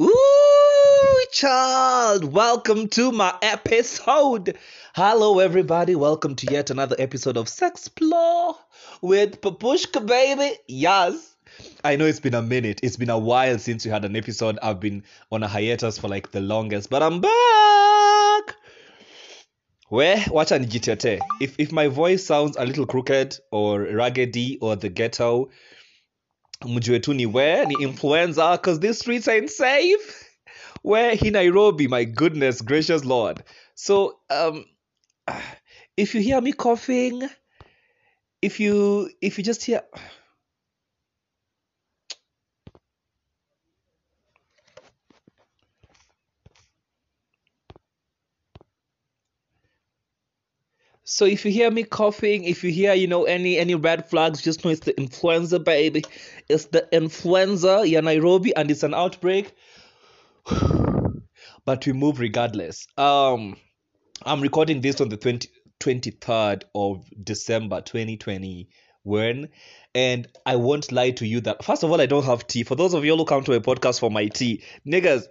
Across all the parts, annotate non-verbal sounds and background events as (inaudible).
Ooh, child, welcome to my episode. Hello, everybody. Welcome to yet another episode of Sexplore with Papushka, baby. Yes. I know it's been a minute. It's been a while since we had an episode. I've been on a hiatus for like the longest, but I'm back. Where wacha nijitete. If if my voice sounds a little crooked or raggedy or the ghetto, mjue tu ni where? Ni influenza because these streets ain't safe where? In nairobi my goodness gracious lord. So um if you hear me coughing if you if you just hear So if you hear me coughing, if you hear, you know, any any red flags, just know it's the influenza, baby. It's the influenza, yeah, Nairobi, and it's an outbreak. (sighs) but we move regardless. Um, I'm recording this on the 20, 23rd of December 2020 when And I won't lie to you that, first of all, I don't have tea. For those of you who come to my podcast for my tea, niggas,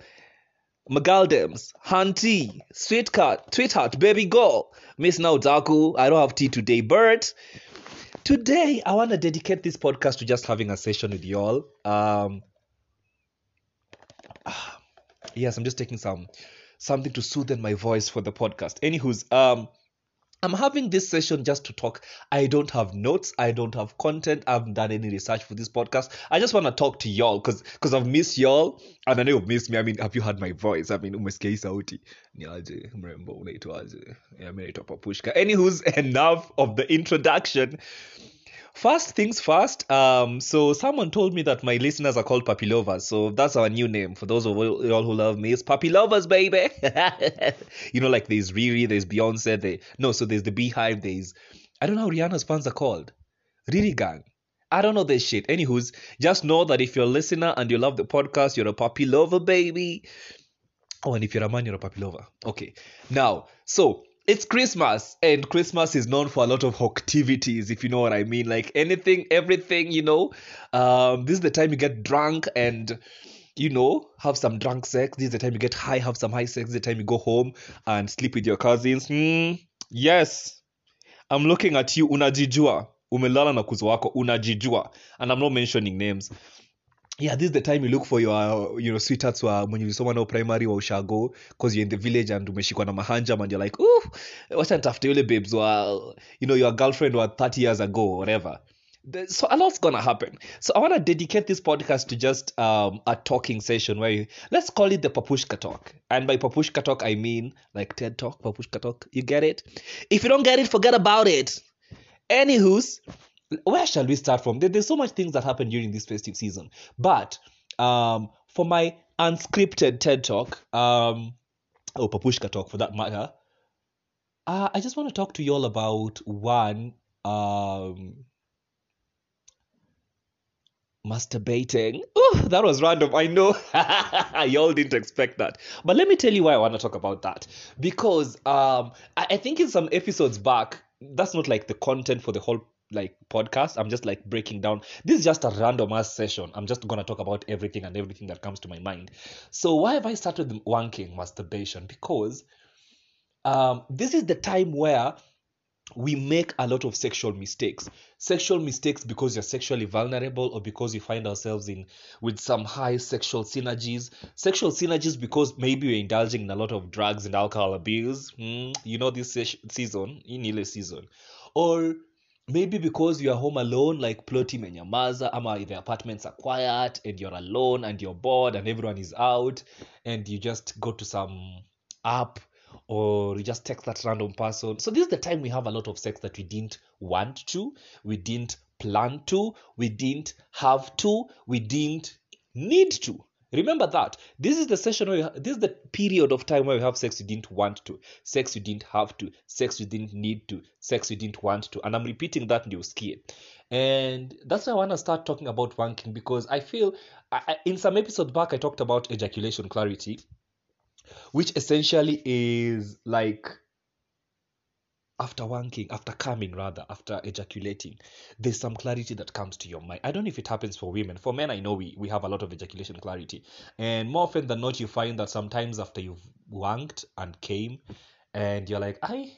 Magaldems, Hunty, Sweetheart, Sweetheart, Baby Girl, Miss Now Daku. I don't have tea today, but today I want to dedicate this podcast to just having a session with y'all. Um, yes, I'm just taking some something to soothe my voice for the podcast. Anywho's, um, I'm having this session just to talk. I don't have notes. I don't have content. I haven't done any research for this podcast. I just want to talk to y'all because because I've missed y'all and I know you've missed me. I mean, have you heard my voice? I mean, umesikia sauti ni aje mrembo unaitwaje? Yeah, mi naitwa Papushka. Anywho's enough of the introduction. First things first. Um, so someone told me that my listeners are called puppy lovers. So that's our new name for those of y'all who love me. It's puppy lovers, baby. (laughs) you know, like there's Riri, there's Beyonce, they no, so there's the Beehive, there's I don't know how Rihanna's fans are called. Riri Gang. I don't know this shit. Anywho's, just know that if you're a listener and you love the podcast, you're a puppy lover, baby. Oh, and if you're a man, you're a puppy lover. Okay. Now, so it's Christmas, and Christmas is known for a lot of activities, if you know what I mean. Like anything, everything, you know. Um, this is the time you get drunk and you know, have some drunk sex. This is the time you get high, have some high sex. This is the time you go home and sleep with your cousins. Hmm. Yes. I'm looking at you, unajijua. Umelala na kuzo wako, unajijua. And I'm not mentioning names. yeah this is the time you look for your you know sweethearts wa mwenye ulisoma nao primary wa ushago because you're in the village and umeshikwa na mahanjam and you're like wacha nitafute yule babes wa you know your girlfriend wa 30 years ago whatever? So a lot's gonna happen. So i want to dedicate this podcast to just um, a talking session where you, let's call it the papushka talk. And by papushka talk i mean like ted talk papushka talk. You get it? If you don't get it forget about it. Anywho's where shall we start from? There- there's so much things that happen during this festive season. But um for my unscripted ted talk um or papushka talk for that matter uh, i just want to talk to you all about one um masturbating. Ooh, that was random i know. (laughs) Y'all didn't expect that. But let me tell you why i want to talk about that. Because um I, I think in some episodes back that's not like the content for the whole like podcast. I'm just like breaking down. This is just a random ass session. I'm just gonna talk about everything and everything that comes to my mind. So why have i started wanking masturbation? Because um this is the time where we make a lot of sexual mistakes. Sexual mistakes because you're sexually vulnerable or because you find ourselves in with some high sexual synergies. Sexual synergies because maybe we're indulging in a lot of drugs and alcohol abuse. Hmm, you know this se- season in ile season. Or maybe because you're home alone like ploti menyamaza ama the apartments are quiet and you're alone and you're bored and everyone is out and you just go to some app or you just text that random person. So this is the time we have a lot of sex that we didn't want to, we didn't plan to, we didn't have to, we didn't need to. Remember that. This is the session where you, this is the period of time where we have sex you didn't want to, sex you didn't have to, sex you didn't need to, sex you didn't want to. And I'm repeating that new skill. And that's why I want to start talking about wanking because I feel I, I- in some episodes back I talked about ejaculation clarity which essentially is like after wanking, after coming rather, after ejaculating, there's some clarity that comes to your mind. I don't know if it happens for women. For men, I know we, we have a lot of ejaculation clarity. And more often than not, you find that sometimes after you've wanked and came, and you're like, I,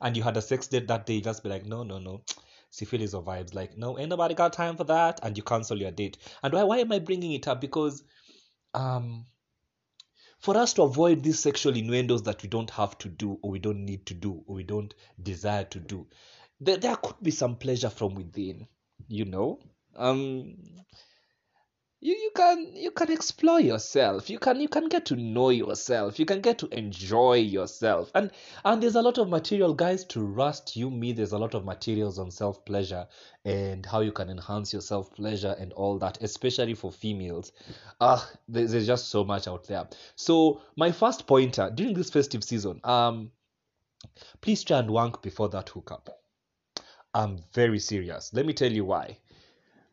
and you had a sex date that day, you just be like, no, no, no. (tsk) Syphilis or vibes, like, no, ain't nobody got time for that, and you cancel your date. And why, why am I bringing it up? Because, um, for us to avoid these sexual innuendos that we don't have to do or we don't need to do or we don't desire to do there, there could be some pleasure from within you know? Um you, you can you can explore yourself. You can you can get to know yourself. You can get to enjoy yourself. And and there's a lot of material guys to rust you me there's a lot of materials on self pleasure and how you can enhance your self pleasure and all that especially for females. Ah uh, there's, there's just so much out there. So my first pointer during this festive season um please try and wank before that hookup. I'm very serious. Let me tell you why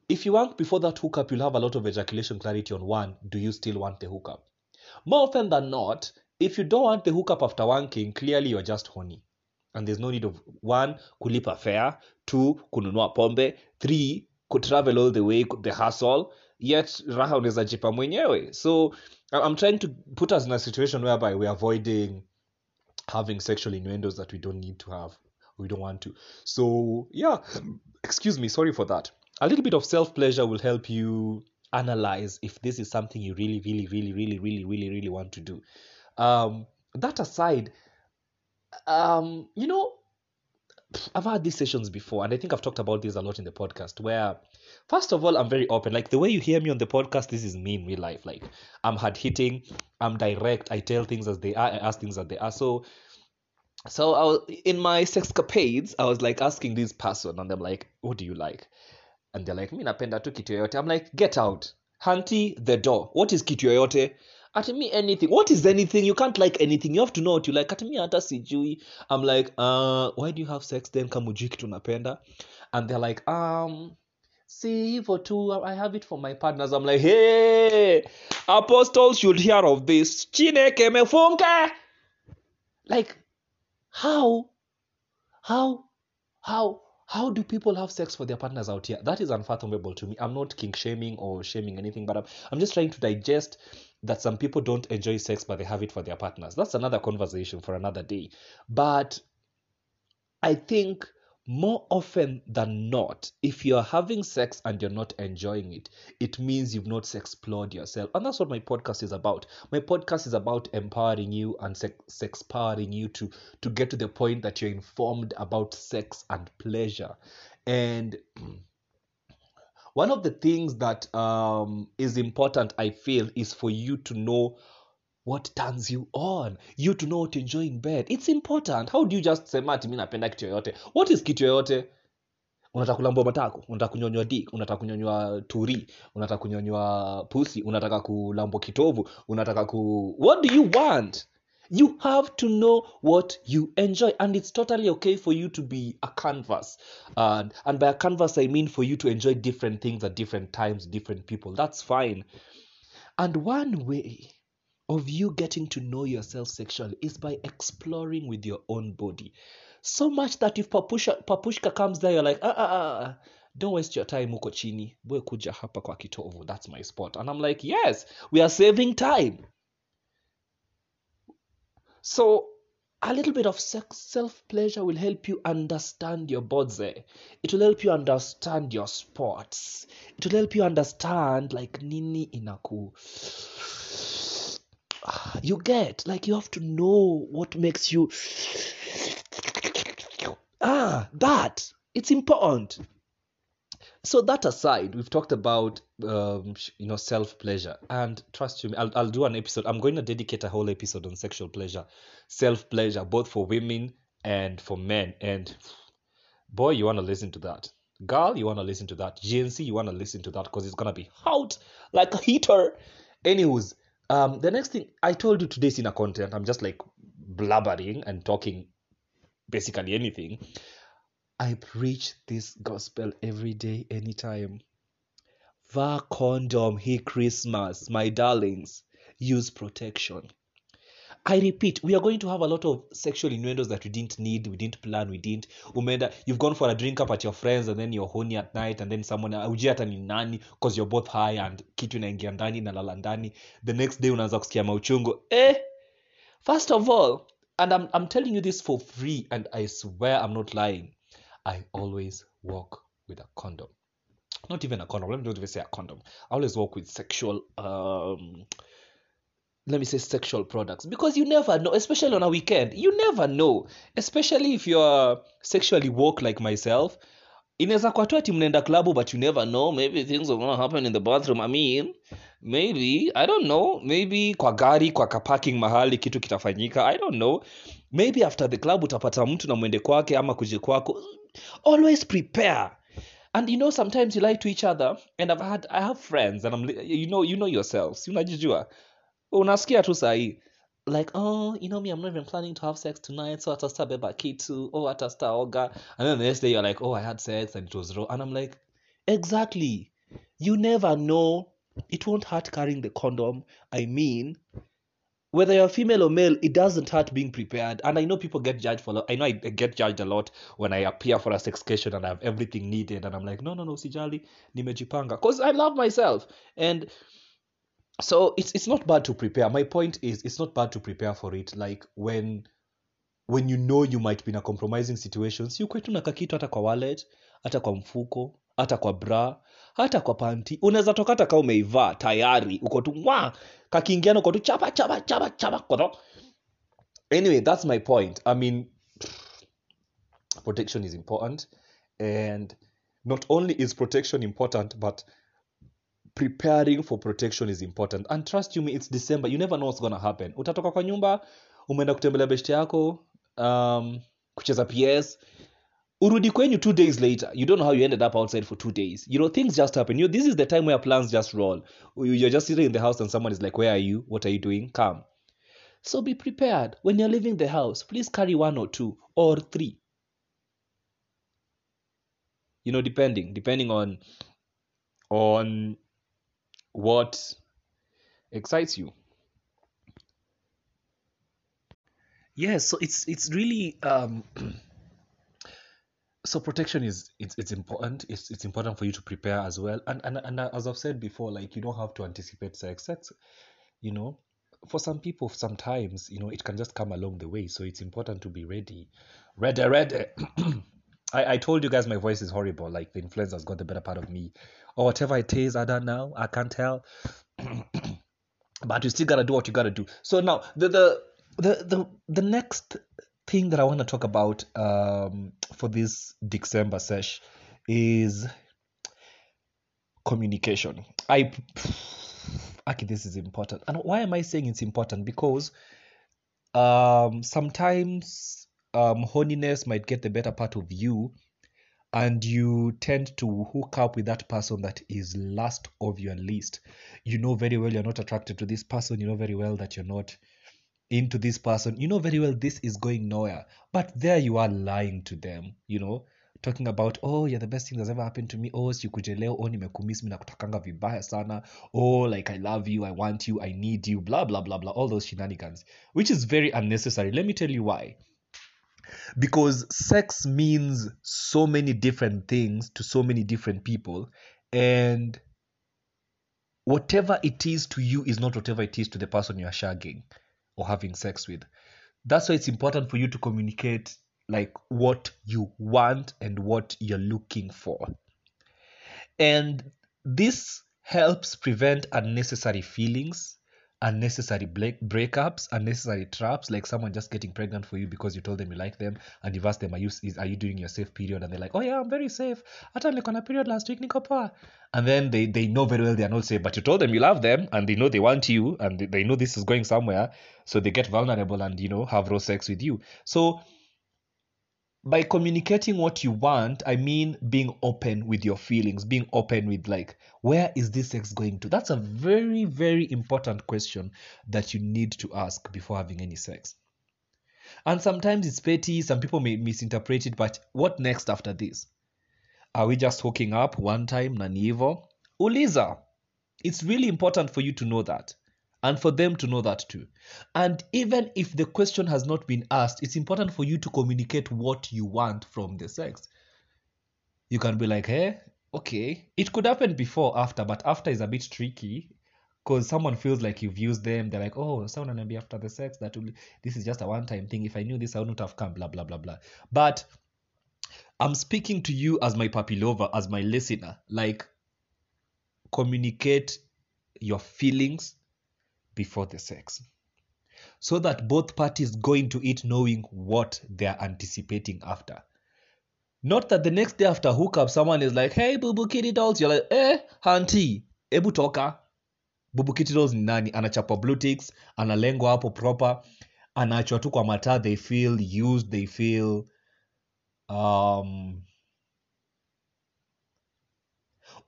if you wank before that hookup, you'll have a lot of ejaculation clarity on one, do you still want the hookup? More often than not, if you don't want the hookup after wanking, clearly you're just horny. And there's no need of one, kulipa fare, two, kununua pombe, three, could travel all the way, the hustle, yet raha unaweza jipa mwenyewe. So I'm trying to put us in a situation whereby we're avoiding having sexual innuendos that we don't need to have, we don't want to. So yeah, excuse me, sorry for that a little bit of self pleasure will help you analyze if this is something you really, really, really, really, really, really, really want to do. Um, that aside, um, you know, I've had these sessions before, and I think I've talked about this a lot in the podcast. Where, first of all, I'm very open. Like the way you hear me on the podcast, this is me in real life. Like I'm hard hitting, I'm direct. I tell things as they are, I ask things as they are. So, so I was, in my sexcapades, I was like asking this person, and I'm like, "What do you like?" And they're like mi napenda tu kitu yoyote. I'm like get out. Hanti the door. What is kitu yoyote? At me anything. What is anything? You can't like anything. You have to know what you like. At me hata sijui. I'm like uh, why do you have sex then? Kama ujui kitu napenda and they're like um see hivyo tu. I have it for my partners. I'm like hey apostles should hear of this. Chineke mefunke like how? How? How how do people have sex for their partners out here? That is unfathomable to me. I'm not kink shaming or shaming anything but I'm, I'm just trying to digest that some people don't enjoy sex but they have it for their partners. That's another conversation for another day. But i think more often than not, if you're having sex and you're not enjoying it, it means you've not explored yourself. And that's what my podcast is about. My podcast is about empowering you and sex powering you to, to get to the point that you're informed about sex and pleasure. And (clears throat) one of the things that um, is important, I feel, is for you to know what turns you on? You to know what you enjoy in bed. It's important. How do you just sema ati mi napenda kitu yoyote? What is kitu yoyote? Unataka kulambua matako unataka kunyonywa dik unataka kunyonywa turi unataka kunyonywa pusi unataka kulambwa kitovu unataka ku what do you want? You have to know what you enjoy and it's totally okay for you to be a canvas. And and by a canvas i mean for you to enjoy different things at different times different people. That's fine. And one way of you getting to know yourself sexually is by exploring with your own body. So much that if Papusha, Papushka comes there, you're like, ah, ah, ah, don't waste your time huko chini. We kuja hapa kwa kitovu. That's my spot. And I'm like, yes, we are saving time. So a little bit of self pleasure will help you understand your body. It will help you understand your sports. It will help you understand like nini inaku you get like you have to know what makes you ah that it's important. So that aside we've talked about um, you know self pleasure and trust you I'll, I'll do an episode i'm going to dedicate a whole episode on sexual pleasure. Self pleasure both for women and for men. And boy you want to listen to that. Girl you want to listen to that. Gnc you want to listen to that because it's gonna be hot like a heater. Anyways um, the next thing I told you today is in a content. I'm just like blabbering and talking basically anything. I preach this gospel every day, anytime. Va condom, he Christmas, my darlings. Use protection. I repeat, we are going to have a lot of sexual innuendos that we didn't need, we didn't plan, we didn't. Umenda, you've gone for a drink up at your friends and then you're horny at night and then someone ujui hata ni nani because you're both high and kitu inaingia ndani inalala ndani. The next day unaanza kusikia mauchungu. Eh, first of all, and I'm, I'm telling you this for free and I swear I'm not lying. I always walk with a condom. Not even a condom. Let me not say a condom. I always walk with sexual um let me say sexual products. Because you never know especially on a weekend you never know. Especially if you're sexually woke like myself inaweza kuwa tu ati mnaenda klabu but you never know. Maybe things are gonna happen in the bathroom. I mean maybe i don't know. Maybe kwa gari kwa kaparking mahali kitu kitafanyika. I don't know. Maybe after the club utapata mtu na mwende kwake ama kuje kwako. Always prepare. And you know sometimes you lie to each other and i've had i have friends and i'm you know you know yourselves. Unajijua unasikia tu sahii like oh you know me i'm not even planning to have sex tonight so atasta beba kitu oh atasta oga and then the next day you're like oh i had sex and it was raw. And i'm like exactly. You never know. It won't hurt carrying the condom. I mean whether you're female or male it doesn't hurt being prepared. And i know people get judged for i know i get judged a lot when i appear for a sex occasion and i have everything needed. And i'm like no no no sijali. Nimejipanga. Because i love myself. And so it's it's not bad to prepare. My point is it's not bad to prepare for it. Like when when you know you might be in a compromising situations you kwetu na kakitu hata kwa wallet hata kwa mfuko hata kwa bra hata kwa panti unaweza toka hata kama umeivaa tayari. Uko tu mwa kakiingiana uko tu chapa chapa chapa chapa anyway that's my point. I mean protection is important. And not only is protection important but preparing for protection is important. And trust you me it's december. You never know what's gonna happen. Utatoka kwa nyumba umeenda kutembelea yako um, kucheza ps urudi kwenyu two days later. You don't know how you ended up outside for two days. You know things just happen. You, this is the time where plans just roll. You're just sitting in the house and someone is like where are you? What are you doing? Come. So be prepared. When you're leaving the house please carry one or two or three. You know depending depending on on what excites you? Yes so it's it's really um (clears throat) so protection is it's, it's important. It's, it's important for you to prepare as well. And, and and as i've said before like you don't have to anticipate sex. Sex you know for some people sometimes you know it can just come along the way. So it's important to be ready. Ready ready (clears throat) I, I told you guys my voice is horrible like the influenza's got the better part of me. Or whatever it is i don't know i can't tell. (clears throat) But you still gotta do what you gotta do. So now the the the the, the next thing that i want to talk about um for this december sesh is communication. I okay this is important. And why am i saying it's important? Because um sometimes um horniness might get the better part of you and you tend to hook up with that person that is last of your list. You know very well you're not attracted to this person you know very well that you're not into this person you know very well this is going nowhere but there you are lying to them you know. Talking about oh you're the best thing that's ever happened to me. Oh sikuje leo oh nimekumiss. Mi nakutakanga vibaya sana. Oh like i love you. I want you. I need you. Blah blah blah blah. All those shenanigans which is very unnecessary. Let me tell you why because sex means so many different things to so many different people and whatever it is to you is not whatever it is to the person you are shagging or having sex with. That's why it's important for you to communicate like what you want and what you're looking for. And this helps prevent unnecessary feelings unnecessary break- breakups unnecessary traps like someone just getting pregnant for you because you told them you like them and you've asked them are you is, are you doing your safe period? And they're like oh yeah i'm very safe. Hata nilikuwa na period last week niko poa. And then they, they know very well they are not safe but you told them you love them and they know they want you and they, they know this is going somewhere. So they get vulnerable and you know have raw sex with you. So by communicating what you want i mean being open with your feelings being open with like where is this sex going to? That's a very very important question that you need to ask before having any sex. And sometimes it's petty some people may misinterpret it but what next after this? Are we just hooking up one time na ni hivo uliza it's really important for you to know that and for them to know that too. And even if the question has not been asked, it's important for you to communicate what you want from the sex. You can be like, hey, okay. It could happen before, after, but after is a bit tricky because someone feels like you've used them. They're like, oh, someone and be after the sex. That will, this is just a one-time thing. If I knew this, I wouldn't have come. Blah blah blah blah. But I'm speaking to you as my puppy lover, as my listener. Like, communicate your feelings before the sex so that both parties go into it knowing what they are anticipating after. Not that the next day after hookup, someone is like, hey, Bubu Kitty Dolls. You're like, eh, hanti, ebu toka. Bubu Kitty Dolls ni nani? Anachapa blue ticks, analengwa hapo proper, anaachwa tu kwa mataa, they feel used, they feel um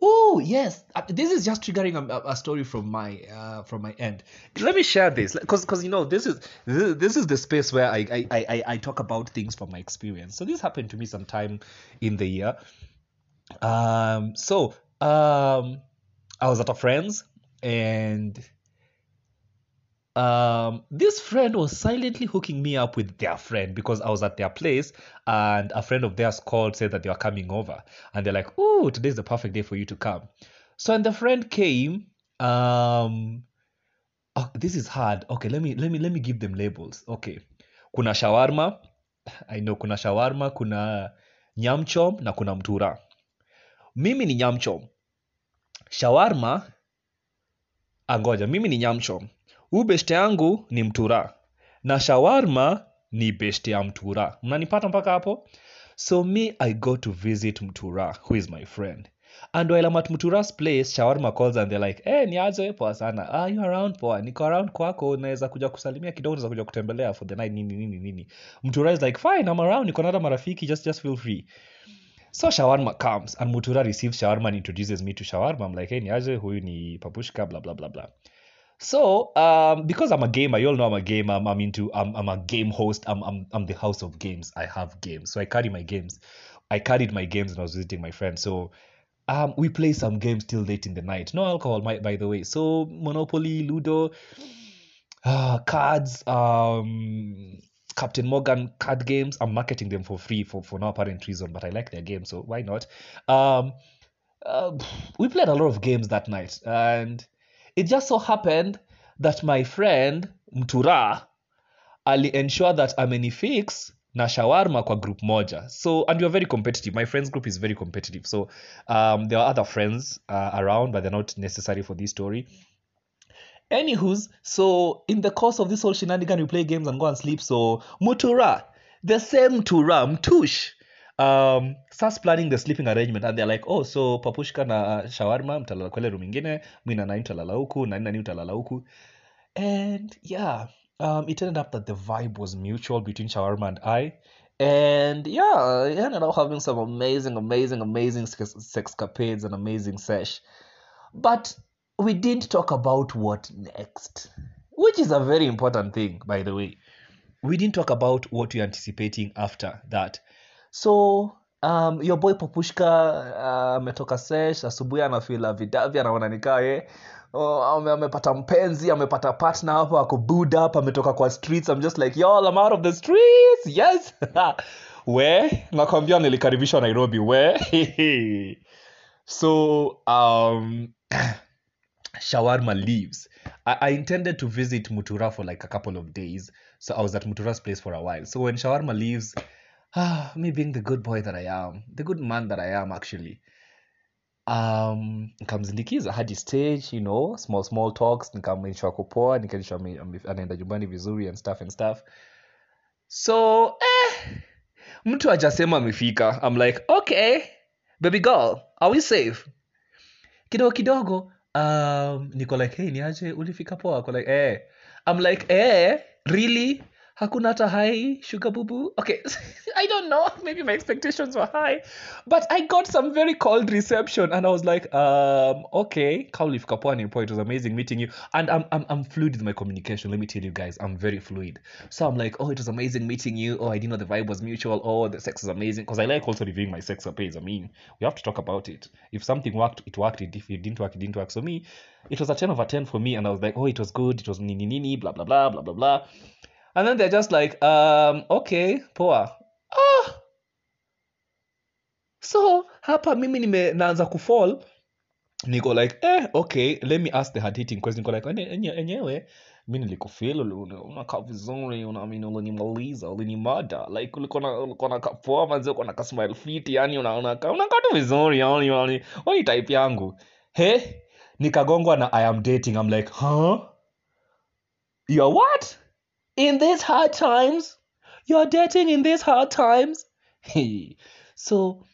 Oh yes, Uh, this is just triggering a, a story from my uh, from my end. Let me share this because because you know this is this is- the space where I, I I I- I talk about things from my experience. So this happened to me sometime in the year. Um, so um, I was at a friend's and um, this friend was silently hooking me up with their friend because I was at their place and a friend of theirs called, said that they were coming over. And they're like, oh, today's the perfect day for you to come. So when the friend came, um, oh, this is hard. Okay, let me let me let me give them labels. Okay. Kuna shawarma. I know kuna shawarma, kuna nyamchom na kuna mtura. Mimi ni nyamchom. Shawarma angoja mimi ni nyamchom huu beshte yangu ni mtura. Na shawarma ni beshte ya mtura. Mnanipata mpaka hapo? So me i go to visit mtura who is my friend. And while I'm at mtura's place shawarma calls and they're like hey, niaje poa sana. Are you around? Poa niko around kwako. Naweza kuja kusalimia kidogo naweza kuja kutembelea for the night nini nini nini. Mtura is like fine I'm around niko na marafiki just just feel free. So shawarma comes and mutura receives shawarma and introduces me to shawarma. I'm like hey niaje huyu ni papushka blah blah blah blah so um, because i'm a gamer you all know i'm a gamer. I'm, I'm into I'm, I'm a game host. I'm, I'm, I'm the house of games. I have games. So i carry my games. I carried my games when i was visiting my friend so um, we play some games till late in the night. No alcohol my, by the way. So monopoly ludo (sighs) uh, cards, um, Captain Morgan card games. I'm marketing them for free for, for no apparent reason, but I like their game, so why not? Um, uh, we played a lot of games that night, and it just so happened that my friend Mtura ali ensure that amenifix na shawarma kwa group moja. So and we are very competitive. My friends group is very competitive. So um, there are other friends uh, around but they're not necessary for this story. Anywho's, so in the course of this whole shenanigan, we play games and go and sleep. So Mutura, the same Tura, Mtush, um, starts planning the sleeping arrangement, and they're like, oh, so papushka na shawarma mtalala kwele room ingine, mi na nani mtalala huku, nani nani mtalala huku, and yeah, um, it ended up that the vibe was mutual between shawarma and I. And yeah, I ended up having some amazing, amazing, amazing sex- sexcapades and amazing sesh. But we didn't talk about what next, which is a very important thing, by the way. We didn't talk about what we're anticipating after that. So, um, your boy Papushka uh, ametoka sesh asubuhi anafila vidavi anaona nikaa oh, amepata mpenzi amepata partner hapo ako booed up ametoka kwa streets I'm just like y'all I'm out of the streets yes (laughs) we nakwambia nilikaribishwa Nairobi we (laughs) so um (clears throat) shawarma leaves. I, I intended to visit Mutura for like a couple of days. So I was at Mutura's place for a while. So when shawarma leaves, ah, me being the good boy that I am, the good man that I am actually, um, nikamzindikiza hadi stage, you know, small small talks, nikamwonyesha ako poa, nikaonyesha anaenda nyumbani vizuri and stuff and stuff. So eh, mtu ajasema amefika. I'm like, okay, baby girl, are we safe? kidogo kidogo um, niko like hey niaje ulifika poa ako like eh. I'm like eh really hakuna hata hi sugar boo boo. Okay (laughs) i don't know (laughs) maybe my expectations were high but i got some very cold reception and i was like um okay kaulif kapwani po it was amazing meeting you. And I'm, I'm i'm fluid with my communication let me tell you guys i'm very fluid. So i'm like oh it was amazing meeting you. Oh i didn't know the vibe was mutual. Oh the sex is amazing. Because i like also reviewing my sex appeals. I mean we have to talk about it. If something worked it worked. If it didn't work it didn't work. So me it was a 10 over 10 for me and i was like oh it was good. It was nini nini blah blah blah blah blah blah and then they're just like um okay poa. Ah! So hapa mimi nime naanza kufall. Niko like eh okay let me ask the hard hitting question niko like enye- enyewe? Mi nilikufil unakaa vizuri unaamini ulinimaliza ulinimada like ulikuwa na- manzi uko kasmile fit yani unakaa unakaa tu vizuri yani yani. Oni type yangu? He? Nikagongwa na i am dating. I'm like huh? You're what in these hard times. You're dating in these hard times. (laughs) So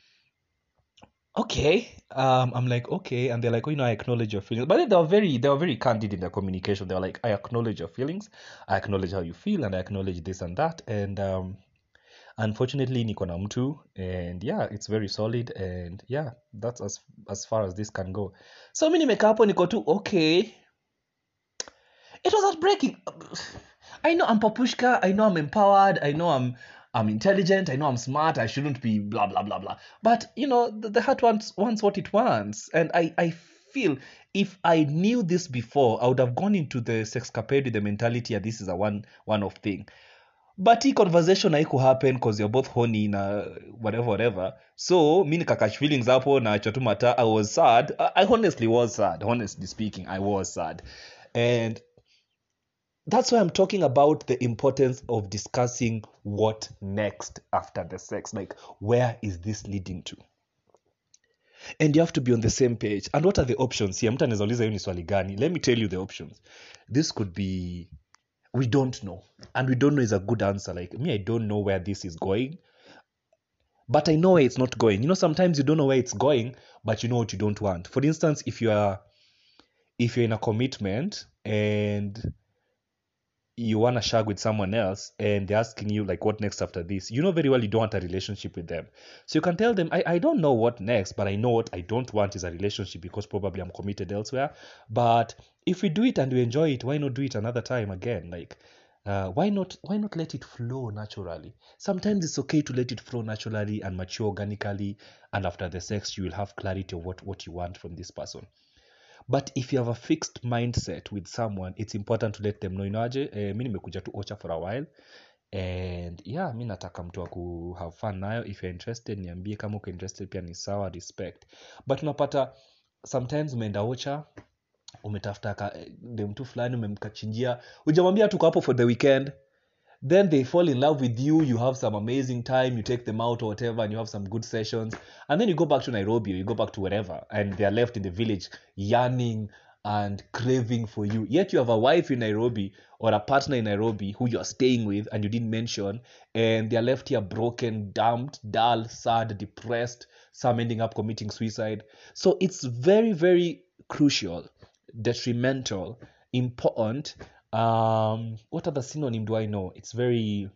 okay. Um i'm like okay. And they're like oh you know i acknowledge your feelings. But they were very they were very candid in their communication. They were like i acknowledge your feelings. I acknowledge how you feel and i acknowledge this and that. And um unfortunately niko na and yeah it's very solid. And yeah that's as as far as this can go. So mi nimekaa hapo niko tu okay. It was heartbreaking i know i'm papushka i know i'm empowered i know i'm i'm intelligent i know i'm smart i shouldn't be blah blah blah blah. But you know the, the heart wants wants what it wants. And i i feel if i knew this before i would have gone into the sexcapade with the mentality that this is a one one off thing. But hii conversation haiku happen because you're both horny na whatever whatever. So mi nikakach feelings hapo na tu mata i was sad. I, i honestly was sad honestly speaking i was sad. And that's why i'm talking about the importance of discussing what next after the sex. Like where is this leading to? And you have to be on the same page. And what are the options here? Mtu anaweza hiyo gani? Let me tell you the options. This could be we don't know. And we don't know is a good answer. Like me i don't know where this is going. But i know where it's not going. You know sometimes you don't know where it's going but you know what you don't want. For instance if you are if you're in a commitment and you want to shag with someone else and they're asking you like what next after this? You know very well you don't want a relationship with them. So you can tell them I, I don't know what next but i know what i don't want is a relationship because probably i'm committed elsewhere. But if we do it and we enjoy it why not do it another time again? Like uh, why not why not let it flow naturally? Sometimes it's okay to let it flow naturally and mature organically and after the sex you will have clarity of what what you want from this person but if you have a fixed mindset with someone it's important to let them know inaje eh, mi nimekuja tu ocha for a while and yeah mi nataka mtu wa ku have fun nayo. If you're interested niambie. Kama uko interested pia ni sawa respect. But unapata sometimes umeenda ocha umetafuta eh, dem tu fulani umemkachinjia. Ujamwambia tuko hapo for the weekend then they fall in love with you you have some amazing time you take them out or whatever and you have some good sessions. And then you go back to nairobi or you go back to wherever and they are left in the village yearning and craving for you. Yet you have a wife in nairobi or a partner in nairobi who you're staying with and you didn't mention and they're left here broken dumped dull sad depressed some ending up committing suicide. So it's very very crucial detrimental important um what other synonym do i know? It's very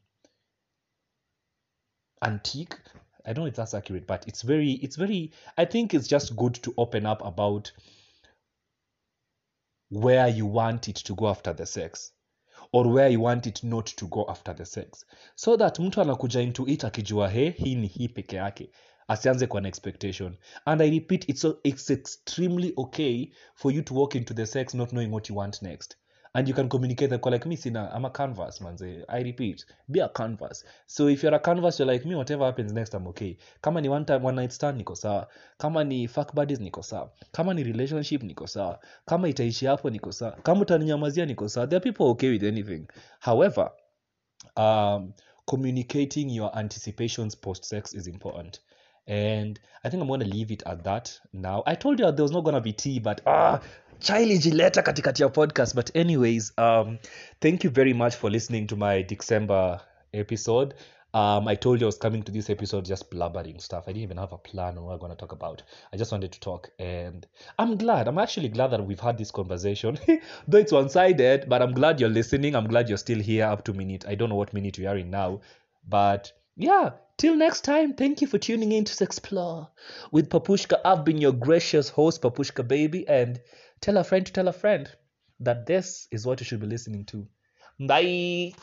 antique. I don't know if that's accurate but it's very it's very i think it's just good to open up about where you want it to go after the sex or where you want it not to go after the sex. So that mtu anakuja into it akijua he hii ni hii peke yake. Asianze kwa na expectation. And i repeat it's, it's extremely okay for you to walk into the sex not knowing what you want next and you can communicate them like me sina i'm a canvas manze i repeat be a canvas. So if you're a canvas you're like me whatever happens next i'm okay. Kama ni one time one night stand niko sawa kama ni fuck buddies niko sawa kama ni relationship niko sawa kama itaishi hapo niko sawa kama utaninyamazia niko sawa there are people okay with anything. However um, communicating your anticipations post sex is important. And i think i'm going to leave it at that now. I told you there was not going to be tea but ah chili jileta katikati ya podcast but anyways um thank you very much for listening to my december episode Um, I told you I was coming to this episode just blabbering stuff. I didn't even have a plan on what I'm going to talk about. I just wanted to talk, and I'm glad. I'm actually glad that we've had this conversation. (laughs) Though it's one sided, but I'm glad you're listening. I'm glad you're still here up to minute. I don't know what minute we are in now, but yeah. Till next time, thank you for tuning in to Explore with Papushka. I've been your gracious host, Papushka Baby, and tell a friend to tell a friend that this is what you should be listening to. Bye.